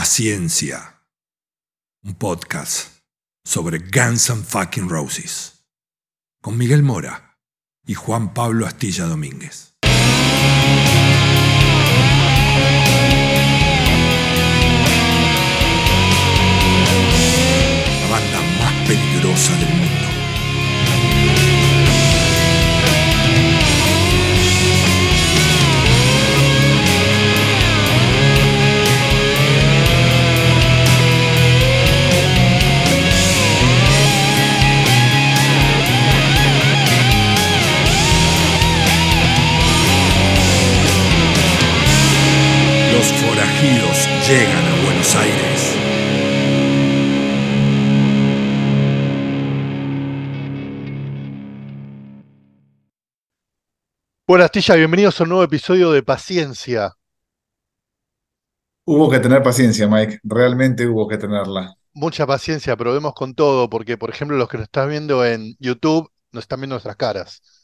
Paciencia, un podcast sobre Guns and Fucking Roses, con Miguel Mora y Juan Pablo Astilla Domínguez. La banda más peligrosa del mundo. Forajidos llegan a Buenos Aires. Bueno, Astilla, bienvenidos a un nuevo episodio de Paciencia. Hubo que tener paciencia, Mike. Realmente hubo que tenerla. Mucha paciencia, probemos con todo, porque, por ejemplo, los que nos están viendo en YouTube nos están viendo nuestras caras.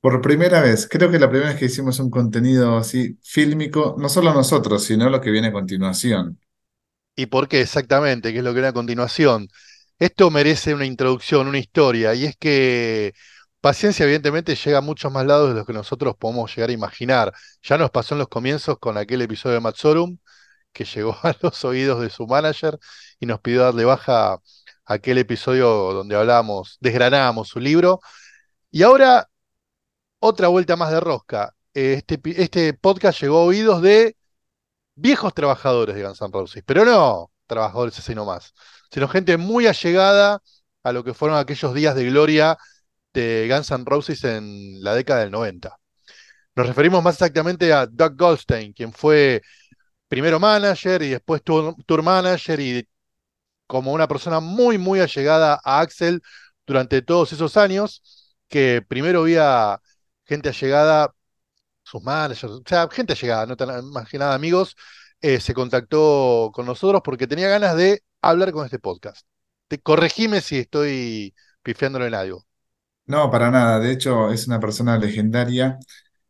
Por primera vez, creo que la primera vez que hicimos un contenido así fílmico, no solo nosotros, sino lo que viene a continuación. ¿Y por qué exactamente? ¿Qué es lo que viene a continuación? Esto merece una introducción, una historia, y es que Paciencia, evidentemente, llega a muchos más lados de los que nosotros podemos llegar a imaginar. Ya nos pasó en los comienzos con aquel episodio de Matsorum, que llegó a los oídos de su manager y nos pidió darle baja a aquel episodio donde hablábamos, desgranábamos su libro. Y ahora, otra vuelta más de rosca. Este, este podcast llegó a oídos de viejos trabajadores de Guns N' Roses, pero no trabajadores así nomás, sino gente muy allegada a lo que fueron aquellos días de gloria de Guns N' Roses en la década del 90. Nos referimos más exactamente a Doug Goldstein, quien fue primero manager y después tour, tour manager y como una persona muy, muy allegada a Axel durante todos esos años, que primero había gente allegada, sus managers, o sea, gente allegada, no tan más que nada amigos, eh, se contactó con nosotros porque tenía ganas de hablar con este podcast. Te, corregime si estoy pifiándolo en algo. No, para nada. De hecho, es una persona legendaria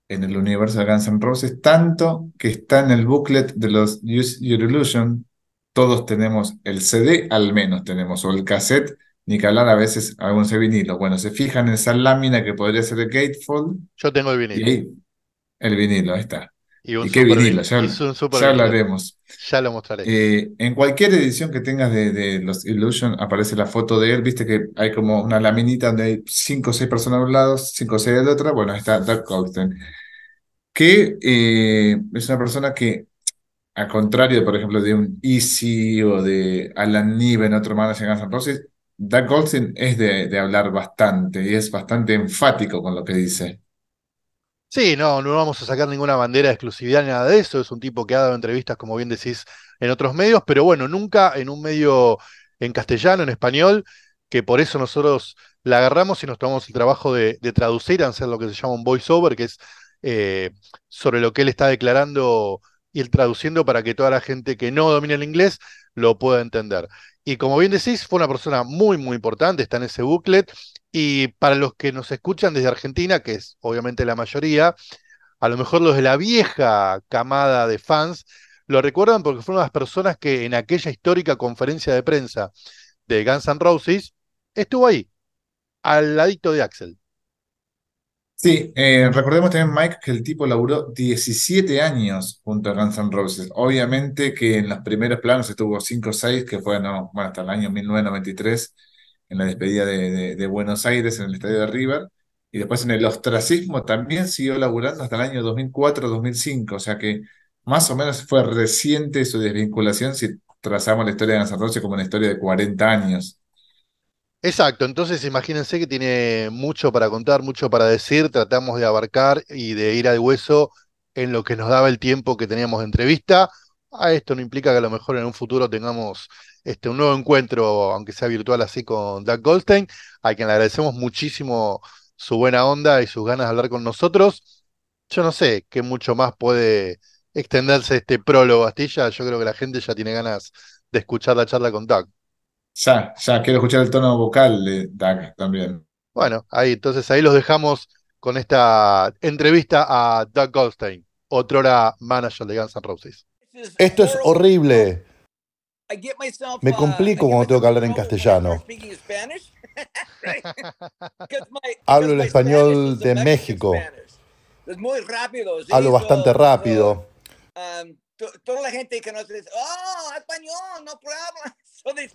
en el universo de Guns N' Roses, tanto que está en el booklet de los Use Your Illusion. Todos tenemos el CD, al menos tenemos, o el cassette, ni que hablar a veces de vinilo. Bueno, se fijan en esa lámina que podría ser el gatefold, Yo tengo el y vinilo. ahí el vinilo, ahí está. Y un ¿Y qué vinilo? vin- Ya, y ya hablaremos. Ya lo mostraré. Eh, en cualquier edición que tengas de, de los Illusion aparece la foto de él, viste que hay como una laminita donde hay cinco o seis personas a un lado, cinco o seis del otro, bueno, ahí está Doug Goldstein, que eh, es una persona que, a contrario, por ejemplo, de un Easy o de Alan Niven, otro manager de Guns N' Roses, Doug Goldstein es de, hablar bastante y es bastante enfático con lo que dice. Sí, no, no vamos a sacar ninguna bandera de exclusividad ni nada de eso. Es un tipo que ha dado entrevistas, como bien decís, en otros medios, pero bueno, nunca en un medio en castellano, en español, que por eso nosotros la agarramos y nos tomamos el trabajo de, traducir, hacer lo que se llama un voiceover, que es eh, sobre lo que él está declarando y traduciendo para que toda la gente que no domina el inglés lo pueda entender. Y como bien decís, fue una persona muy, muy importante, está en ese booklet. Y para los que nos escuchan desde Argentina, que es obviamente la mayoría, a lo mejor los de la vieja camada de fans lo recuerdan porque fueron las personas que en aquella histórica conferencia de prensa de Guns N' Roses estuvo ahí, al ladito de Axel. Sí, eh, recordemos también, Mike, que el tipo laburó 17 años junto a Guns N' Roses. Obviamente que en los primeros planos estuvo 5 o 6, que fueron bueno, hasta el año 1993, en la despedida de, de- de Buenos Aires en el estadio de River. Y después en el ostracismo también siguió laburando hasta el año 2004-2005. O sea que más o menos fue reciente su desvinculación si trazamos la historia de Guns N' Roses como una historia de 40 años. Exacto, entonces imagínense que tiene mucho para contar, mucho para decir, tratamos de abarcar y de ir al hueso en lo que nos daba el tiempo que teníamos de entrevista. A esto no implica que a lo mejor en un futuro tengamos este, un nuevo encuentro, aunque sea virtual así, con Doug Goldstein, a quien le agradecemos muchísimo su buena onda y sus ganas de hablar con nosotros. Yo no sé qué mucho más puede extenderse este prólogo, Astilla. Yo creo que la gente ya tiene ganas de escuchar la charla con Doug. Ya, ya quiero escuchar el tono vocal de Doug también. Bueno, ahí entonces ahí los dejamos con esta entrevista a Doug Goldstein, otrora manager de Guns N' Roses. Esto es horrible. Me complico cuando tengo que hablar en castellano. Hablo el español de México. Hablo bastante rápido. Toda la gente que nos dice, oh, español, no habla.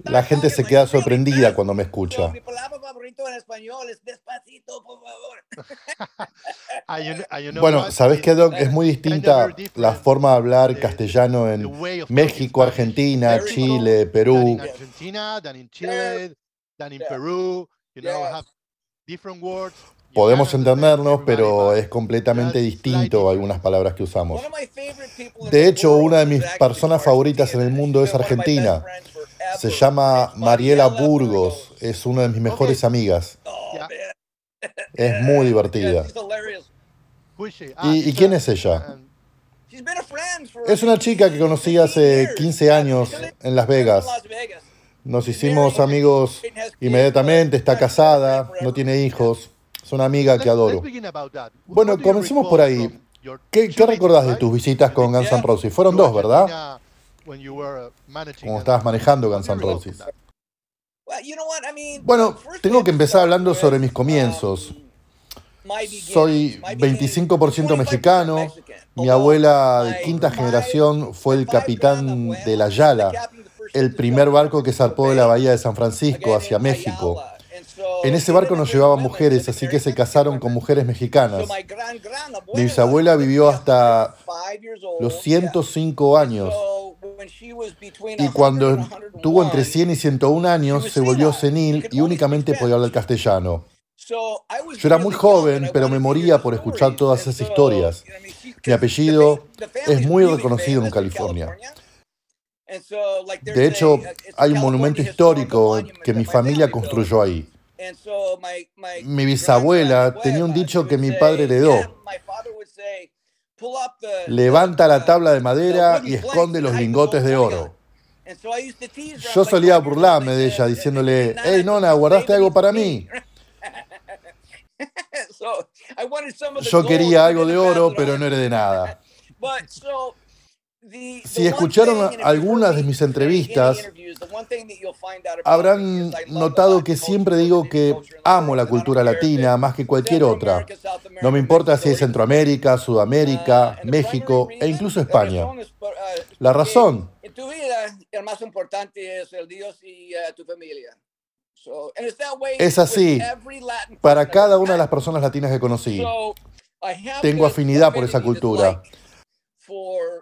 La gente se queda sorprendida cuando me escucha. Mi palabra favorita en español es despacito, por favor. Bueno, ¿sabes qué, Doc? Es muy distinta la forma de hablar castellano en México, Argentina, Chile, Perú. Podemos entendernos, pero es completamente distinto algunas palabras que usamos. De hecho, una de mis personas favoritas en el mundo es Argentina. Se llama Mariela Burgos, es una de mis mejores amigas. Es muy divertida. ¿Y, quién es ella? Es una chica que conocí hace 15 años en Las Vegas. Nos hicimos amigos inmediatamente, está casada, no tiene hijos. Es una amiga que adoro. Bueno, comencemos por ahí. ¿Qué, qué recordás de tus visitas con Guns N' Roses? Fueron dos, ¿verdad? Como estabas manejando Guns N' Roses. Bueno, tengo que empezar hablando sobre mis comienzos. Soy 25% mexicano. Mi abuela de quinta generación fue el capitán de la Yala, el primer barco que zarpó de la bahía de San Francisco hacia México. En ese barco nos llevaban mujeres, así que se casaron con mujeres mexicanas. Mi bisabuela vivió hasta los 105 años y cuando tuvo entre 100 y 101 años se volvió senil y únicamente podía hablar castellano. Yo era muy joven, pero me moría por escuchar todas esas historias. Mi apellido es muy reconocido en California. De hecho, hay un monumento histórico que mi familia construyó ahí. Mi bisabuela tenía un dicho que mi padre heredó. Levanta la tabla de madera y esconde los lingotes de oro. Yo solía burlarme de ella diciéndole, hey Nona, ¿guardaste algo para mí? Yo quería algo de oro, pero no de nada. Si escucharon algunas de mis entrevistas, habrán notado que siempre digo que amo la cultura latina más que cualquier otra. No me importa si es Centroamérica, Sudamérica, México e incluso España. La razón en tu vida el más importante es el Dios y tu familia. Es así para cada una de las personas latinas que conocí. Tengo afinidad por esa cultura. Uh,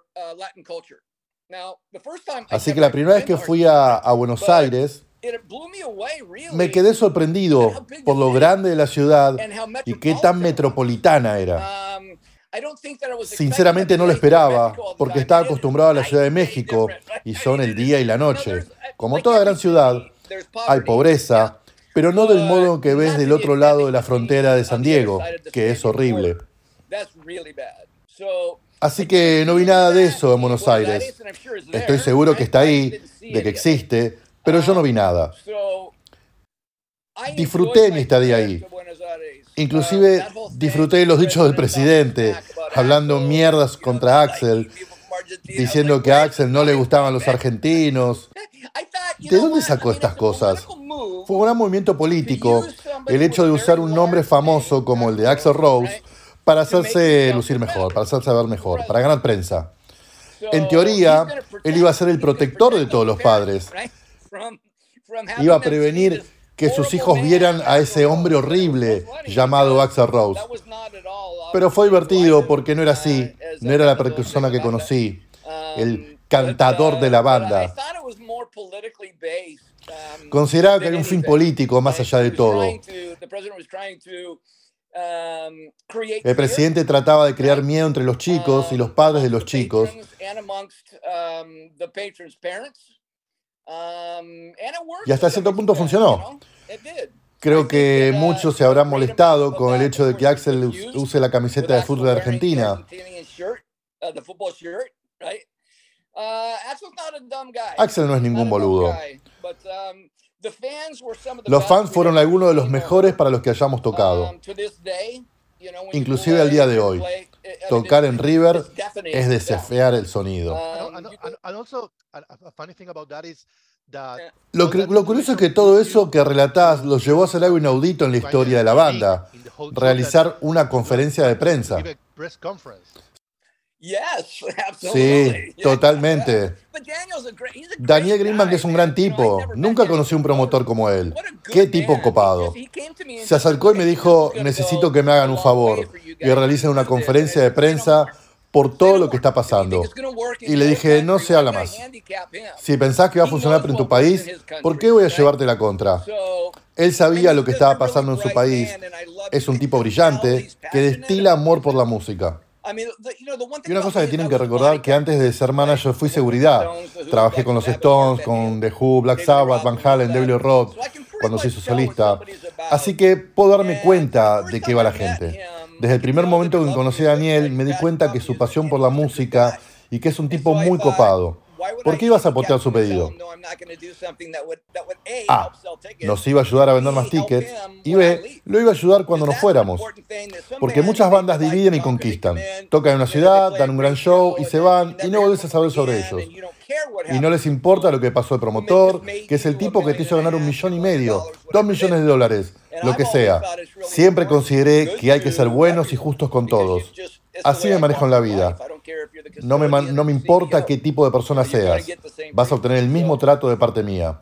Así que la primera vez que fui a, Buenos Aires, me quedé sorprendido por lo grande de la ciudad y qué tan metropolitana era. Um, Sinceramente no lo esperaba, porque estaba acostumbrado a la Ciudad de México y son el día y la noche. Como toda gran ciudad, hay pobreza, pero no del modo que ves del otro lado de la frontera de San Diego, que es horrible. Así que no vi nada de eso en Buenos Aires. Estoy seguro que está ahí, de que existe, pero yo no vi nada. Disfruté mi estadía ahí. Inclusive disfruté los dichos del presidente, hablando mierdas contra Axel, diciendo que a Axel no le gustaban los argentinos. ¿De dónde sacó estas cosas? Fue un gran movimiento político el hecho de usar un nombre famoso como el de Axel Rose para hacerse lucir mejor, para hacerse ver mejor, para ganar prensa. En teoría, él iba a ser el protector de todos los padres. Iba a prevenir que sus hijos vieran a ese hombre horrible llamado Axel Rose. Pero fue divertido porque no era así, no era la persona que conocí, el cantador de la banda. Consideraba que había un fin político más allá de todo. Um, El presidente trataba de crear miedo entre los chicos y los um, padres de los chicos. Um, y hasta cierto punto funcionó. Creo que uh, muchos se habrán molestado con el hecho de que Axel use la camiseta de fútbol de Argentina. Uh, uh, Axel no es ningún boludo. Los fans fueron algunos de los mejores para los que hayamos tocado, inclusive al día de hoy. Tocar en River es desafiar el sonido. And, and- and also, a, a funny thing about that is that Lo, lo curioso es que todo eso que relatás los llevó a hacer algo inaudito en la historia de la banda, realizar una conferencia de prensa. Yes, Sí, absolutely. Yeah, totalmente. Daniel Greenbank guy, es un gran tipo. Nunca conocí un promotor como él. Qué tipo copado. Se acercó y me "Hey, dijo, necesito que me hagan un favor y realicen una do this." conferencia de prensa por todo lo que está pasando. Y le dije, no se habla más. Si pensás que va a funcionar en tu país, ¿por qué voy a llevarte la contra? Él sabía lo que estaba pasando en su país. Es un tipo brillante que destila amor por la música. Y una cosa que tienen que recordar que antes de ser manager fui seguridad. Trabajé con los Stones, con The Who, Black Sabbath, Van Halen, David Lee Roth, cuando se hizo solista. Así que puedo darme cuenta de qué va la gente. Desde el primer momento que conocí a Daniel, me di cuenta que su pasión por la música y que es un tipo muy copado. ¿Por qué ibas a apotear su pedido? A. Nos iba a ayudar a vender más tickets. Y B. Lo iba a ayudar cuando nos fuéramos. Porque muchas bandas dividen y conquistan. Tocan en una ciudad, dan un gran show y se van y no volvés a saber sobre ellos. Y no les importa lo que pasó el promotor, que es el tipo que te hizo ganar un millón y medio, dos millones de dólares, lo que sea. Siempre consideré que hay que ser buenos y justos con todos. Así me manejo en la vida. No me, no me importa qué tipo de persona seas. Vas a obtener el mismo trato de parte mía.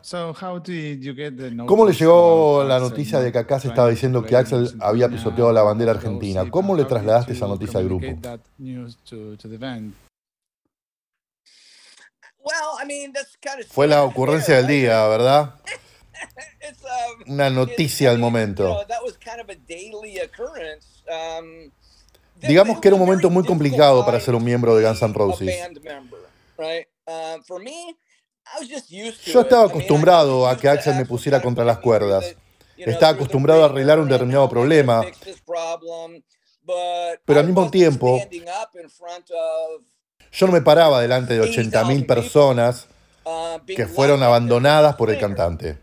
¿Cómo le llegó la noticia de que acá se estaba diciendo que Axel había pisoteado la bandera argentina? ¿Cómo le trasladaste esa noticia al grupo? Fue la ocurrencia del día, ¿verdad? Una noticia al momento. Digamos que era un momento muy complicado para ser un miembro de Guns N' Roses. Yo estaba acostumbrado a que Axel me pusiera contra las cuerdas. Estaba acostumbrado a arreglar un determinado problema. Pero al mismo tiempo, yo no me paraba delante de 80.000 personas que fueron abandonadas por el cantante.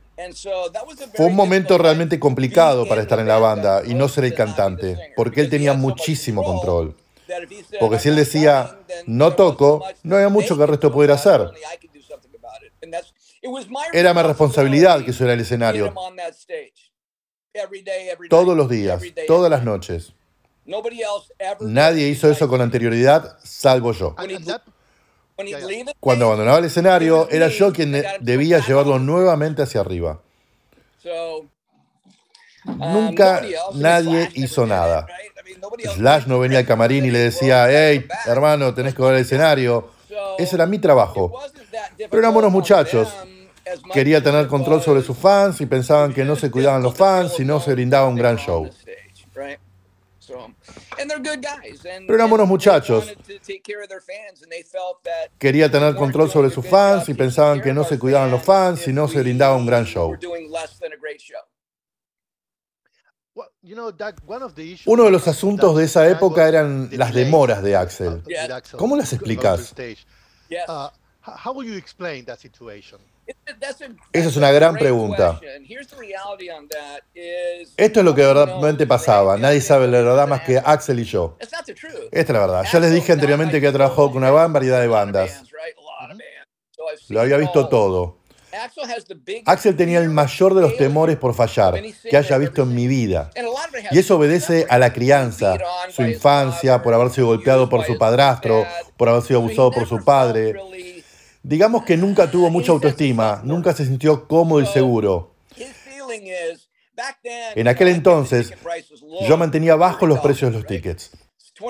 Fue un momento realmente complicado para estar en la banda y no ser el cantante, porque él tenía muchísimo control. Porque si él decía, no toco, no había mucho que el resto pudiera hacer. Era mi responsabilidad que subiera al escenario todos los días, todas las noches. Nadie hizo eso con anterioridad, salvo yo. Cuando abandonaba el escenario, era yo quien de- debía llevarlo nuevamente hacia arriba. Nunca nadie hizo nada. Slash no venía al camarín y le decía, hey, hermano, tenés que volver al escenario. Ese era mi trabajo. Pero éramos buenos muchachos. Quería tener control sobre sus fans y pensaban que no se cuidaban los fans si no se brindaba un gran show. Pero eran buenos muchachos. Quería tener control sobre sus fans y pensaban que no se cuidaban los fans si no se brindaba un gran show. well, you know, that one of the issues Uno de los asuntos de esa that época eran the las demoras de Axel. ¿Cómo las explicas? How will you explain that situation? Esa es una gran pregunta. Esto es lo que verdaderamente pasaba. Nadie sabe la verdad más que Axel y yo. Esta es la verdad. Ya les dije anteriormente que he trabajado con una gran variedad de bandas. Lo había visto todo. Axel tenía el mayor de los temores por fallar que haya visto en mi vida. Y eso obedece a la crianza, su infancia, por haber sido golpeado por su padrastro, por haber sido abusado por su padre. Digamos que nunca tuvo mucha autoestima, nunca se sintió cómodo y seguro. En aquel entonces, yo mantenía bajos los precios de los tickets,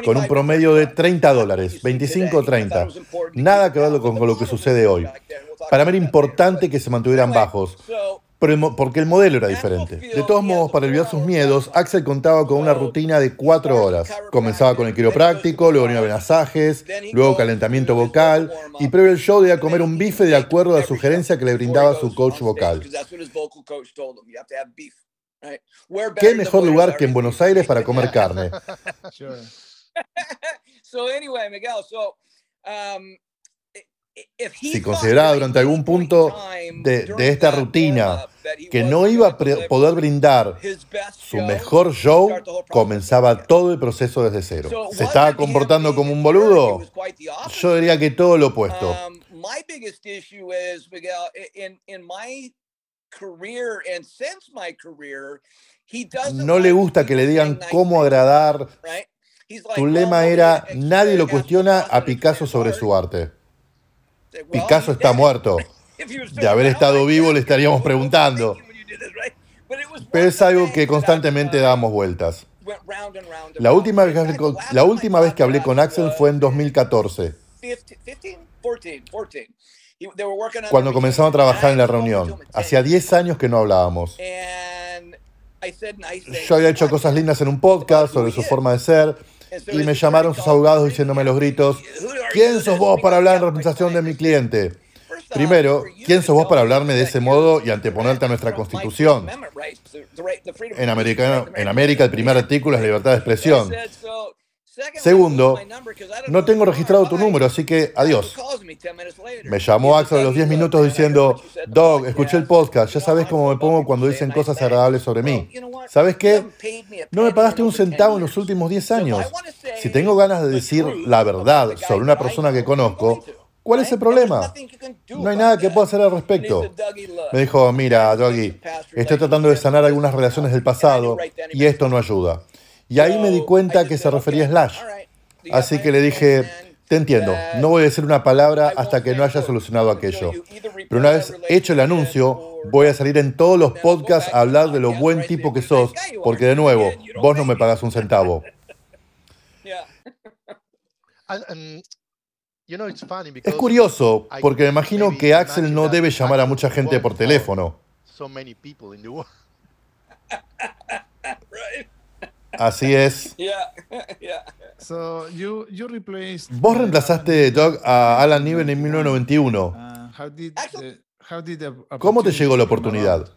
con un promedio de 30 dólares, 25 o 30. Nada que ver con lo que sucede hoy. Para mí era importante que se mantuvieran bajos, pero el mo- porque el modelo era diferente. De todos modos, para olvidar sus miedos, Axel contaba con una rutina de cuatro horas. Comenzaba con el quiropráctico, luego venía masajes, luego calentamiento vocal, y previo al show debía comer un bife de acuerdo a la sugerencia que le brindaba su coach vocal. ¿Qué mejor lugar que en Buenos Aires para comer carne? Si consideraba durante algún punto de, de esta rutina que no iba a poder brindar su mejor show, comenzaba todo el proceso desde cero. ¿Se estaba comportando como un boludo? Yo diría que todo lo opuesto. No le gusta que le digan cómo agradar. Su lema era, nadie lo cuestiona a Picasso sobre su arte. Picasso está muerto. De haber estado vivo le estaríamos preguntando. Pero es algo que constantemente damos vueltas. La última, la última vez que hablé con Axel fue en 2014. Cuando comenzaron a trabajar en la reunión. Hacía 10 años que no hablábamos. Yo había hecho cosas lindas en un podcast sobre su forma de ser y me llamaron sus abogados diciéndome los gritos, ¿quién sos vos para hablar en representación de mi cliente? Primero, ¿quién sos vos para hablarme de ese modo y anteponerte a nuestra constitución? En América, en América el primer artículo es libertad de expresión. Segundo, no tengo registrado tu número, así que adiós. Me llamó Axel a los 10 minutos diciendo, Dog, escuché el podcast, ya sabes cómo me pongo cuando dicen cosas agradables sobre mí. ¿Sabes qué? No me pagaste un centavo en los últimos 10 años. Si tengo ganas de decir la verdad sobre una persona que conozco, ¿Cuál es el problema? No hay nada que pueda hacer al respecto. Me dijo, mira, Doggy, estoy tratando de sanar algunas relaciones del pasado y esto no ayuda. Y ahí me di cuenta que se refería a Slash. Así que le dije, te entiendo, no voy a decir una palabra hasta que no haya solucionado aquello. Pero una vez hecho el anuncio, voy a salir en todos los podcasts a hablar de lo buen tipo que sos, porque de nuevo, vos no me pagás un centavo. Es curioso, porque me imagino que Axel no debe llamar a mucha gente por teléfono. Así es. Vos reemplazaste Doug a Alan Niven en 1991. Uh, ¿Cómo te llegó la oportunidad?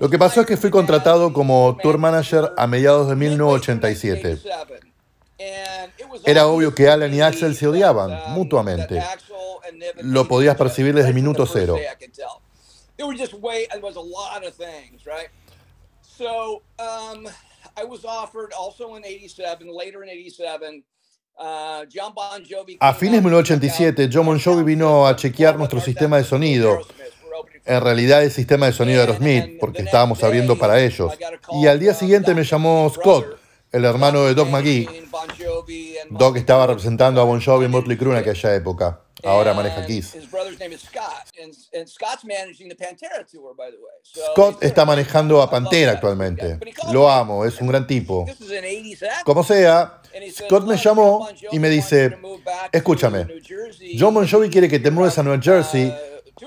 Lo que pasó es que fui contratado como tour manager a mediados de 1987. Era obvio que Alan y Axel se odiaban um, mutuamente. Lo podías percibir desde minuto cero. A fines de 1987, John Bon Jovi vino a chequear nuestro sistema de sonido. En realidad el sistema de sonido de Aerosmith, porque estábamos abriendo para ellos. Y al día siguiente me llamó Scott, el hermano de Doc McGee. Doc estaba representando a Bon Jovi en Motley Crue en aquella época. Ahora maneja Kiss. Scott está manejando a Pantera actualmente. Lo amo, es un gran tipo. Como sea, Scott me llamó y me dice, escúchame, John Bon Jovi quiere que te mueves a Nueva Jersey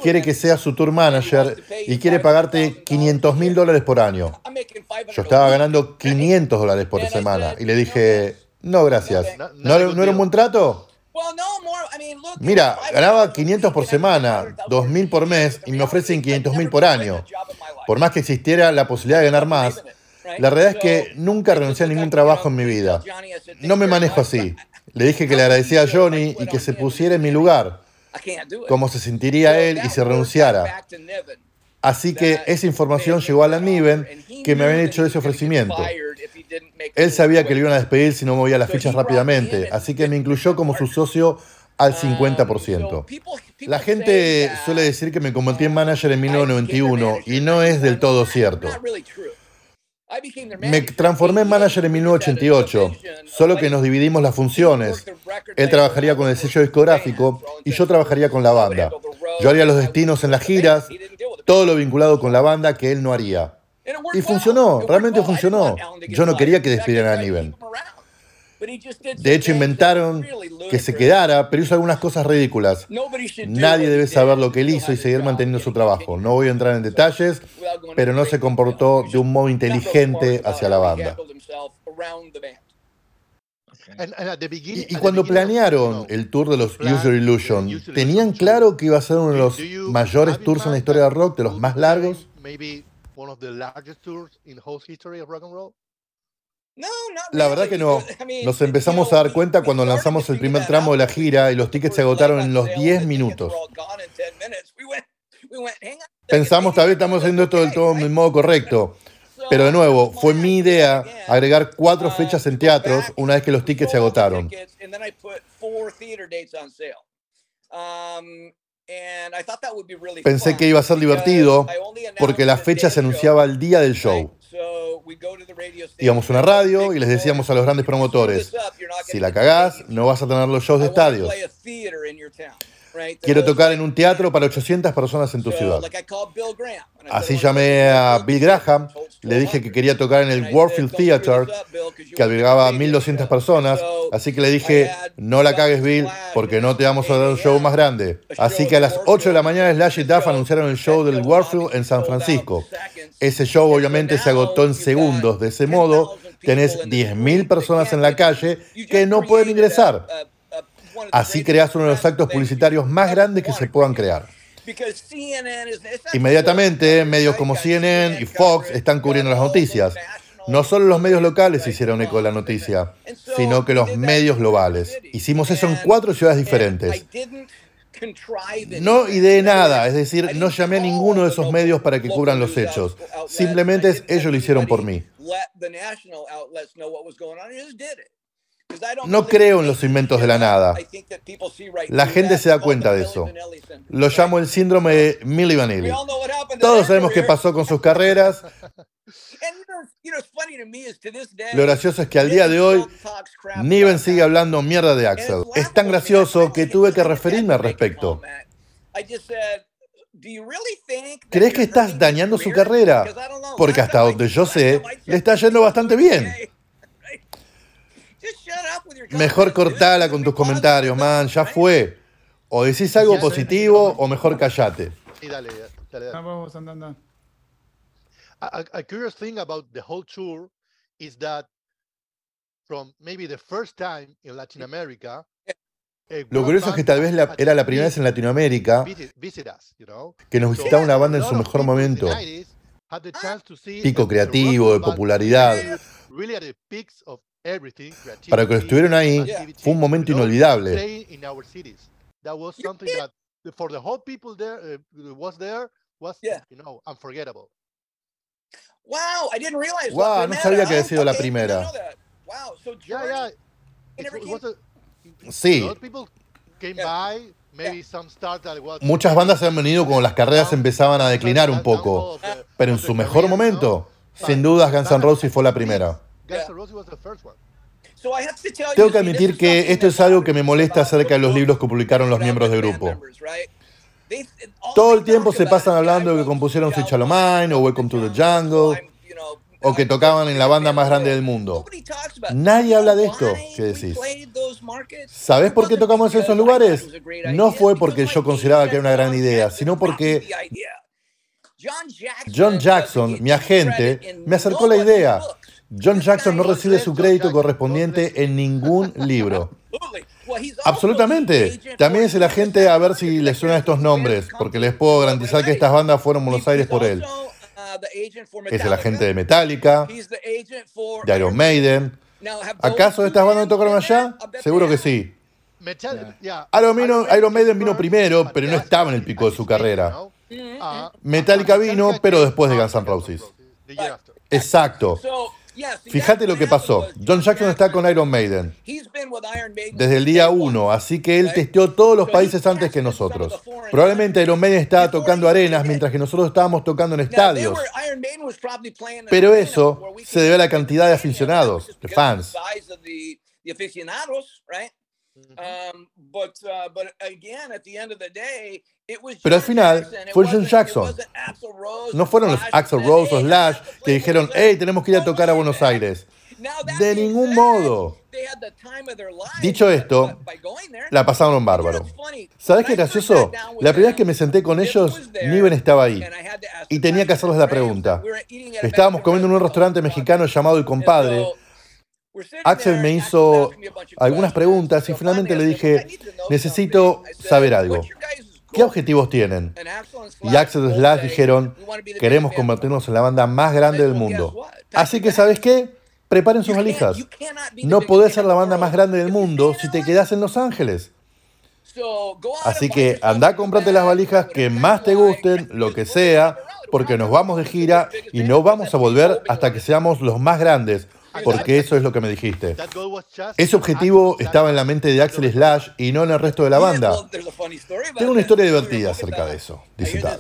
quiere que seas su tour manager y quiere pagarte 500 mil dólares por año. Yo estaba ganando 500 dólares por semana y le dije, no, gracias. ¿No, ¿no era un buen trato? Mira, ganaba 500 por semana, 2.000 por mes y me ofrecen 500 mil por año. Por más que existiera la posibilidad de ganar más, la realidad es que nunca renuncié a ningún trabajo en mi vida. No me manejo así. Le dije que le agradecía a Johnny y que se pusiera en mi lugar cómo se sentiría él y se renunciara. Así que esa información llegó a la Niven que me habían hecho ese ofrecimiento. Él sabía que le iban a despedir si no movía las fichas rápidamente, así que me incluyó como su socio al 50%. Um, la gente suele decir que me convertí en manager en 1991 y no es del todo cierto. Me transformé en manager en 1988, solo que nos dividimos las funciones. Él trabajaría con el sello discográfico y yo trabajaría con la banda. Yo haría los destinos en las giras, todo lo vinculado con la banda que él no haría. Y funcionó, realmente funcionó. Yo no quería que despidieran a Niven. De hecho, inventaron que se quedara, pero hizo algunas cosas ridículas. Nadie debe saber lo que él hizo y seguir manteniendo su trabajo. No voy a entrar en detalles, pero no se comportó de un modo inteligente hacia la banda. Y, cuando planearon el tour de los User Illusion, ¿tenían claro que iba a ser uno de los mayores tours en la historia del rock, de los más largos? La verdad que no. Nos empezamos a dar cuenta cuando lanzamos el primer tramo de la gira y los tickets se agotaron en los 10 minutos. Pensamos, tal vez estamos haciendo esto del todo en modo correcto. Pero de nuevo, fue mi idea agregar cuatro fechas en teatros una vez que los tickets se agotaron. Pensé que iba a ser divertido porque la fecha se anunciaba el día del show. Íbamos a una radio y les decíamos a los grandes promotores, si la cagás, no vas a tener los shows de estadios. Quiero tocar en un teatro para 800 personas en tu ciudad. Así "I wanna llamé a Bill Graham." Le dije que 1200. quería tocar en el Warfield "Don't screw this Theater, que albergaba a radio 1200 show." personas, So, así que le dije, no la cagues Bill, porque no te vamos a dar un 8 show más grande. Así que a las 8 de la mañana Slash y Duff anunciaron el show del Warfield en San Francisco. Ese show obviamente se agotó en segundos. De ese modo, 10,000 people tenés in the 10.000 street that personas en la calle que no pueden ingresar. Así creas uno de los actos publicitarios más grandes que se puedan crear. Inmediatamente, medios como CNN y Fox están cubriendo las noticias. No solo los medios locales hicieron eco de And so sino que los medios globales. Hicimos eso en cuatro ciudades diferentes. No ideé nada, es decir, no llamé a ninguno de esos medios para que cubran los hechos. Simplemente ellos lo hicieron por mí. No creo en los inventos de la nada. La gente se da cuenta de eso. Lo llamo el síndrome de Milli Vanilli. Todos sabemos qué pasó con sus carreras. Lo gracioso es que al día de hoy, Niven sigue hablando mierda de Axel. Es tan gracioso que tuve que referirme al respecto. ¿Crees que estás dañando su carrera? Porque hasta donde yo sé, le está yendo bastante bien. Mejor cortala con tus comentarios, man, ya fue. O decís algo positivo o mejor callate. Sí, dale, dale, dale. No, vamos andando. A, a- a curious thing about the whole tour is that from maybe the first time in Latin America, a Lo curioso es que tal vez la- era la primera vez en Latinoamérica que nos visitaba una banda en su mejor momento. 90s had the chance to see Pico creativo, de popularidad. Para que creativity, estuvieran ahí, fue un momento inolvidable. Wow, I didn't realize. Wow, la no sabía que había sido la primera. Sí. a lot of people came Yeah. by. Maybe some start that was Muchas bandas han venido cuando las carreras empezaban a declinar un poco. Pero en su mejor momento, sin dudas Guns N' Roses fue la primera. Tengo you, que admitir que esto es that algo que me molesta about acerca de los the libros que publicaron los miembros the del grupo. Todo they el tiempo se pasan hablando de que compusieron Switch Mine o Welcome to the Jungle o que tocaban en la the banda más grande world. del mundo. Nobody talks about- Nadie habla de esto, why ¿qué we decís? It por qué tocamos en esos I thought lugares? it was a great No idea, fue because porque yo consideraba que era una gran idea, John sino Jackson, porque. John Jackson, mi agente, me acercó la idea. John Jackson no recibe su crédito correspondiente en ningún libro. The Absolutamente. También es el agente a ver si les suenan estos nombres, porque les puedo garantizar que estas bandas fueron a Buenos Aires por él. Es el agente de Metallica, de Iron Maiden. ¿Acaso estas bandas no tocaron allá? Seguro que sí. Iron Maiden, Iron Maiden vino primero, pero no estaba en el pico de su carrera. know? Uh, Metallica vino, pero después de Guns N' Roses. Exacto. Fíjate lo que pasó. John Jackson está con Iron Maiden desde el día 1, así que él testeó todos los países antes que nosotros. Probablemente Iron Maiden estaba tocando arenas mientras que nosotros estábamos tocando en estadios. Pero eso se debe a la cantidad de aficionados, de fans. Pero al final fue John Jackson. No fueron los Axel Rose o Slash que dijeron, hey, tenemos que ir a tocar a Buenos Aires. De ningún modo. Dicho esto, la pasaron bárbaro. ¿Sabes qué gracioso? La primera vez que me senté con ellos, Niven estaba ahí. Y tenía que hacerles la pregunta. Estábamos comiendo en un restaurante mexicano llamado El Compadre. Axel me hizo algunas preguntas y finalmente le dije, necesito saber algo. ¿Qué objetivos tienen? Y Axel Slash dijeron, queremos convertirnos en la banda más grande del mundo. Así que, ¿sabes qué? Preparen sus valijas. No podés ser la banda más grande del mundo si te quedás en Los Ángeles. Así que anda, cómprate las valijas que más te gusten, lo que sea, porque nos vamos de gira y no vamos a volver hasta que seamos los más grandes, porque eso es lo que me dijiste. Ese objetivo estaba en la mente de Axel Slash y no en el resto de la banda. Tengo una historia divertida acerca de eso, dice Tad.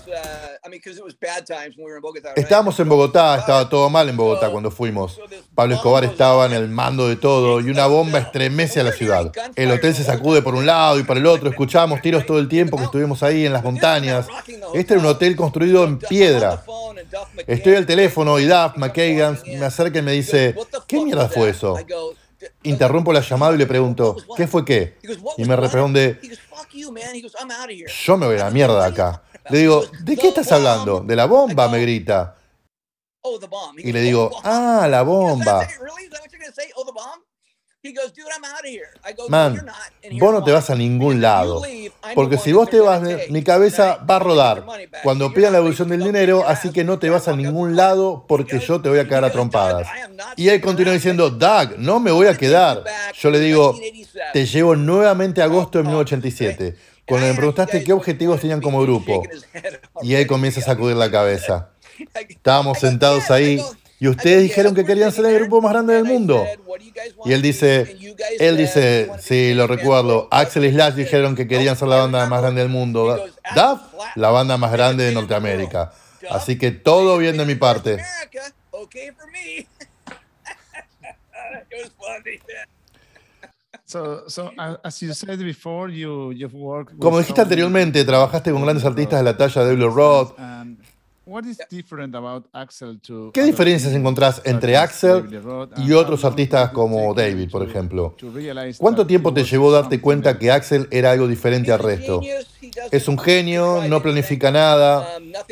Estábamos en Bogotá, estaba todo mal en Bogotá cuando fuimos. Pablo Escobar estaba en el mando de todo y una bomba estremece a la ciudad. El hotel se sacude por un lado y para el otro. Escuchábamos tiros todo el tiempo que estuvimos ahí en las montañas. Este era un hotel construido en piedra. Estoy al teléfono y Duff McKagan me acerca y me dice, ¿qué mierda fue eso? Interrumpo la llamada y le pregunto, ¿qué fue qué? Y me responde, yo me voy a la mierda de acá. Le digo, ¿de qué estás hablando? De la bomba, me grita. Y le digo, ah, la bomba. Man, vos no te vas a ningún lado. Porque si vos te vas, mi cabeza va a rodar cuando pidan la devolución del dinero, así que no te vas a ningún lado porque yo te voy a quedar a trompadas. Y él continúa diciendo, Doug, no me voy a quedar. Yo le digo, te llevo nuevamente a agosto de 1987. Cuando me preguntaste qué objetivos tenían como grupo. Y él comienza a sacudir la cabeza. Estábamos sentados ahí y ustedes dijeron que querían ser el grupo más grande del mundo. Y él dice, él dice, sí, lo recuerdo, Axel y Slash dijeron que querían ser la banda más grande del mundo. Duff, la banda más grande de Norteamérica. Así que todo bien de mi parte. Como dijiste anteriormente, trabajaste con grandes artistas de la talla de Blue Roth. ¿Qué diferencias encontrás entre Axel y otros artistas como David, por ejemplo? ¿Cuánto tiempo te llevó darte cuenta que Axel era algo diferente al resto? Es un genio, no planifica nada,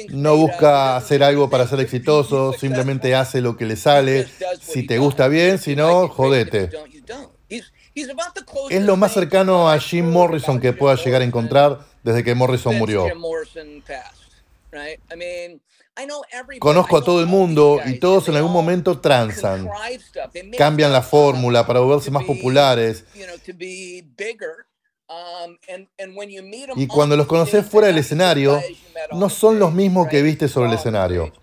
no busca hacer algo para ser exitoso, simplemente hace lo que le sale. Si te gusta bien, si no, jodete. Es lo más cercano a Jim Morrison que pueda llegar a encontrar desde que Morrison murió. Conozco a todo el mundo y todos en algún momento transan. Cambian la fórmula para volverse más populares. Y cuando los conoces fuera del escenario, no son los mismos que viste sobre el escenario.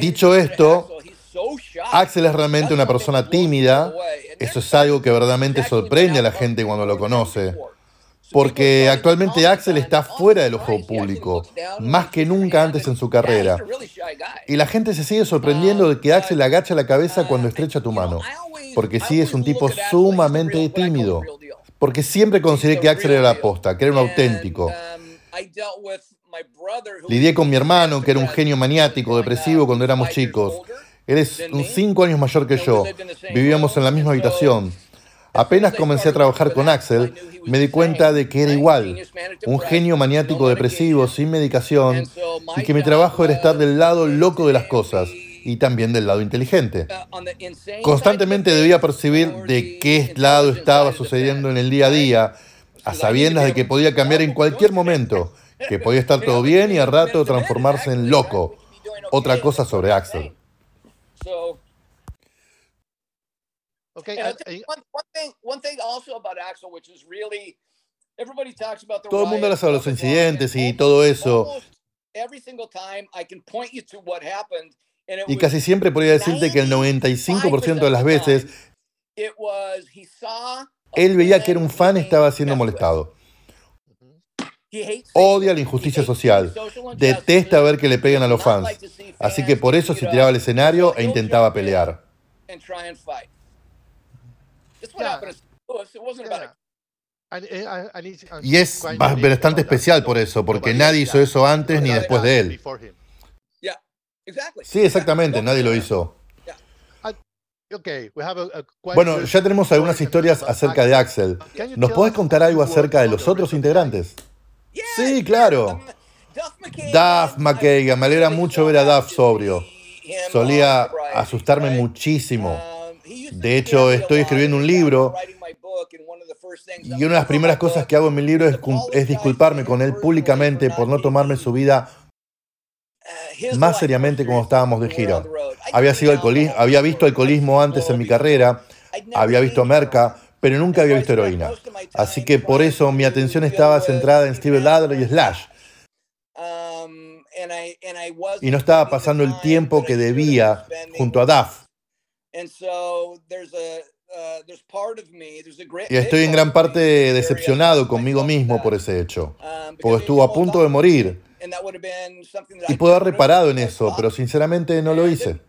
Dicho esto, Axel es realmente una persona tímida. Eso es algo que verdaderamente sorprende a la gente cuando lo conoce. Porque actualmente Axel está fuera del ojo público, más que nunca antes en su carrera. Y la gente se sigue sorprendiendo de que Axel agacha la cabeza cuando estrecha tu mano. Porque sí es un tipo sumamente tímido. Porque siempre consideré que Axel era la posta, que era un auténtico. Lidié con mi hermano, que era un genio maniático, depresivo cuando éramos chicos. Él es cinco años mayor que yo. Vivíamos en la misma habitación. Apenas comencé a trabajar con Axel, me di cuenta de que era igual, un genio maniático depresivo sin medicación y que mi trabajo era estar del lado loco de las cosas y también del lado inteligente. Constantemente debía percibir de qué lado estaba sucediendo en el día a día, a sabiendas de que podía cambiar en cualquier momento, que podía estar todo bien y al rato transformarse en loco. Otra cosa sobre Axel. Todo el mundo habla sobre los incidentes y todo eso. Y casi siempre podría decirte que el 95% de las veces él veía que era un fan estaba siendo molestado. Odia la injusticia social. Detesta ver que le pegan a los fans. Así que por eso se tiraba al escenario e intentaba pelear. Y es bastante especial por eso, porque nadie hizo eso antes ni después de él. Sí, exactamente, nadie lo hizo. Bueno, ya tenemos algunas historias acerca de Axel. ¿Nos podés contar algo acerca de los otros integrantes? Sí, claro. Duff McKagan, me alegra mucho ver a Duff sobrio. Solía asustarme muchísimo. De hecho, estoy escribiendo un libro y una de las primeras cosas que hago en mi libro es, disculparme con él públicamente por no tomarme su vida más seriamente como estábamos de gira. Había, sido había visto alcoholismo antes en mi carrera, había visto Merca, pero nunca había visto heroína. Así que por eso mi atención estaba centrada en Steve Ladler y Slash. Y no estaba pasando el tiempo que debía junto a Duff. Y estoy en gran parte decepcionado conmigo mismo por ese hecho, porque estuvo a punto de morir. Y puedo haber reparado en eso, pero sinceramente no lo hice.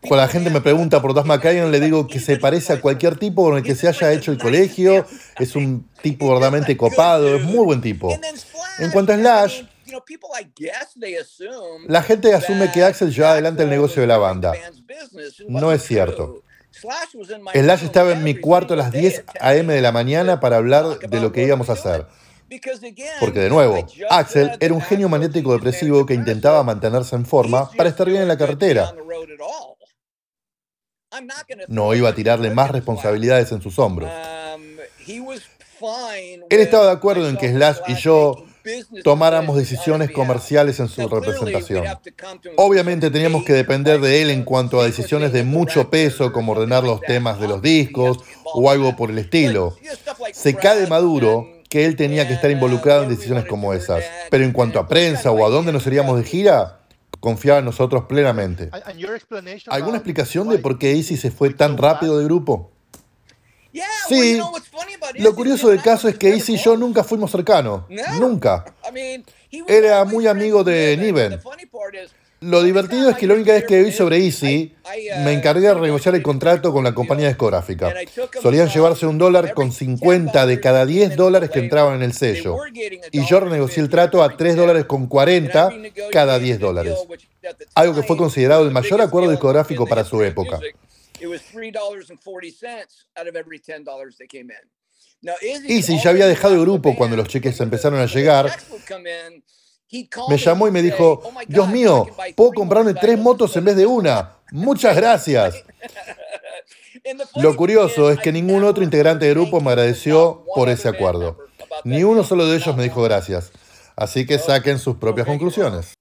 Cuando la gente me pregunta por Duff McKagan, le digo que se parece a cualquier tipo con el que se haya hecho el colegio. Es un tipo verdaderamente copado, es muy buen tipo. En cuanto a Slash, la gente asume que Axel lleva adelante el negocio de la banda. No es cierto. Slash estaba en mi cuarto a las 10 a.m. de la mañana para hablar de lo que íbamos a hacer. Porque de nuevo, Axel era un genio magnético depresivo que intentaba mantenerse en forma para estar bien en la carretera. No iba a tirarle más responsabilidades en sus hombros. Él estaba de acuerdo en que Slash y yo tomáramos decisiones comerciales en su representación. Obviamente teníamos que depender de él en cuanto a decisiones de mucho peso como ordenar los temas de los discos o algo por el estilo. Se cae maduro que él tenía que estar involucrado en decisiones como esas. Pero en cuanto a prensa o a dónde nos iríamos de gira, confiaba en nosotros plenamente. ¿Alguna explicación de por qué Easy se fue tan rápido de grupo? Sí, lo curioso del caso es que Easy y yo nunca fuimos cercanos. Nunca. Era muy amigo de Niven. Lo divertido es que la única vez que vi sobre Easy, me encargué de renegociar el contrato con la compañía discográfica. Solían llevarse un dólar con 50 de cada 10 dólares que entraban en el sello. Y yo renegocié el trato a 3 dólares con 40 cada 10 dólares. Algo que fue considerado el mayor acuerdo discográfico para su época. Easy ya había dejado el grupo cuando los cheques empezaron a llegar me llamó y me dijo, oh Dios mío, puedo comprarme tres motos en vez de una. Muchas gracias. Lo curioso es que ningún otro integrante del grupo me agradeció por ese acuerdo. Ni uno solo de ellos me dijo gracias. Así que saquen sus propias conclusiones.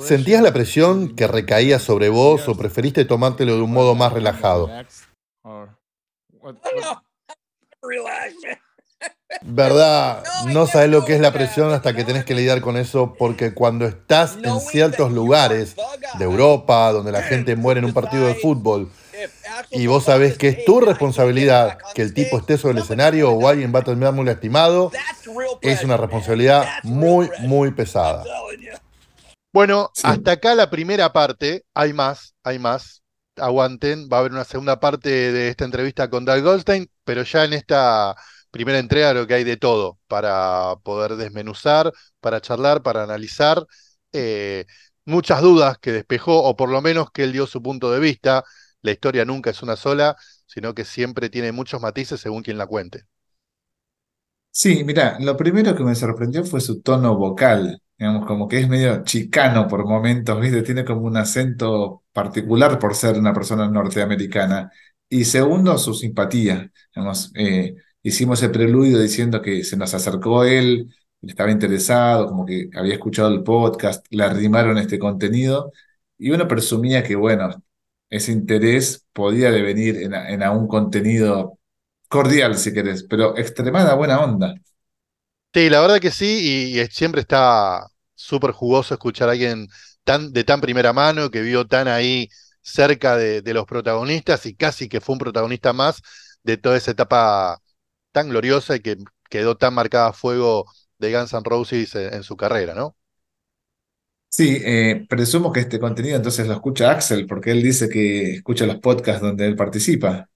¿Sentías la presión que recaía sobre vos o preferiste tomártelo de un modo más relajado? ¿Verdad? No sabes lo que es la presión hasta que tenés que lidiar con eso, porque cuando estás en ciertos lugares de Europa, donde la gente muere en un partido de fútbol, y vos sabés que es tu responsabilidad que el tipo esté sobre el escenario o alguien va a terminar muy lastimado, es una responsabilidad muy, muy pesada. Bueno, hasta acá la primera parte, hay más, hay más. Aguanten, va a haber una segunda parte de esta entrevista con Doug Goldstein, pero ya en esta primera entrega lo que hay de todo para poder desmenuzar, para charlar, para analizar. Eh, muchas dudas que despejó, o por lo menos que él dio su punto de vista. La historia nunca es una sola, sino que siempre tiene muchos matices según quien la cuente. Sí, mira, lo primero que me sorprendió fue su tono vocal, digamos, como que es medio chicano por momentos, ¿viste? Tiene como un acento particular por ser una persona norteamericana. Y segundo, su simpatía, digamos, eh, hicimos el preludio diciendo que se nos acercó él, estaba interesado, como que había escuchado el podcast, le arrimaron este contenido y uno presumía que, bueno, ese interés podía devenir en, un contenido cordial, si querés, pero extremada buena onda. Sí, la verdad que sí, y, siempre está súper jugoso escuchar a alguien tan, de tan primera mano, que vio tan ahí cerca de, de, los protagonistas y casi que fue un protagonista más de toda esa etapa tan gloriosa y que quedó tan marcada a fuego de Guns N' Roses en, su carrera, ¿no? Sí, eh, presumo que este contenido entonces lo escucha Axel, porque él dice que escucha los podcasts donde él participa.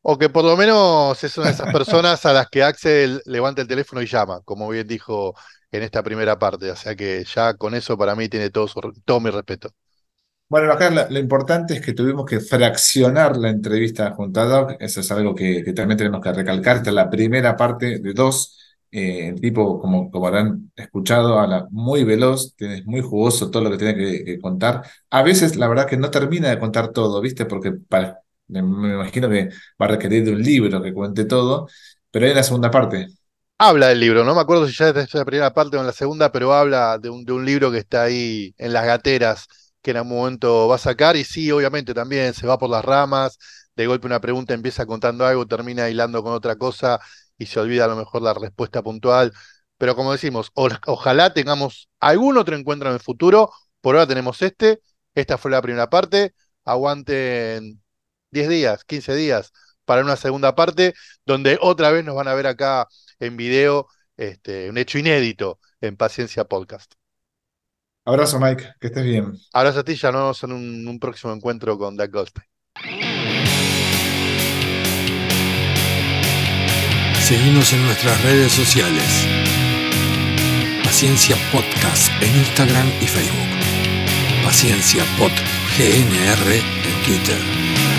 O que por lo menos es una de esas personas a las que Axel levanta el teléfono y llama, como bien dijo en esta primera parte. O sea que ya con eso para mí tiene todo, todo mi respeto. Bueno, acá lo, importante es que tuvimos que fraccionar la entrevista junto a Doc. Eso es algo que, también tenemos que recalcar. Esta es la primera parte de dos. Eh, el tipo, como, como habrán escuchado, habla muy veloz, tiene muy jugoso todo lo que tiene que, contar. A veces, la verdad, que no termina de contar todo, ¿viste? Porque me, imagino que va a requerir de un libro que cuente todo, pero hay la segunda parte. Habla del libro, no me acuerdo si ya es la primera parte o en la segunda, pero habla de un, de un libro que está ahí en las gateras que en algún momento va a sacar. Y sí, obviamente también se va por las ramas. De golpe una pregunta empieza contando algo, termina hilando con otra cosa y se olvida a lo mejor la respuesta puntual. Pero como decimos, ojalá tengamos algún otro encuentro en el futuro. Por ahora tenemos este. Esta fue la primera parte. Aguanten 10 días, 15 días para una segunda parte, donde otra vez nos van a ver acá en video este, un hecho inédito en Paciencia Podcast. Abrazo, Mike, que estés bien. Abrazo a ti, ya nos vemos en un, un próximo encuentro con Doug Goldstein. Seguimos en nuestras redes sociales. Paciencia Podcast en Instagram y Facebook. Paciencia Pod GNR en Twitter.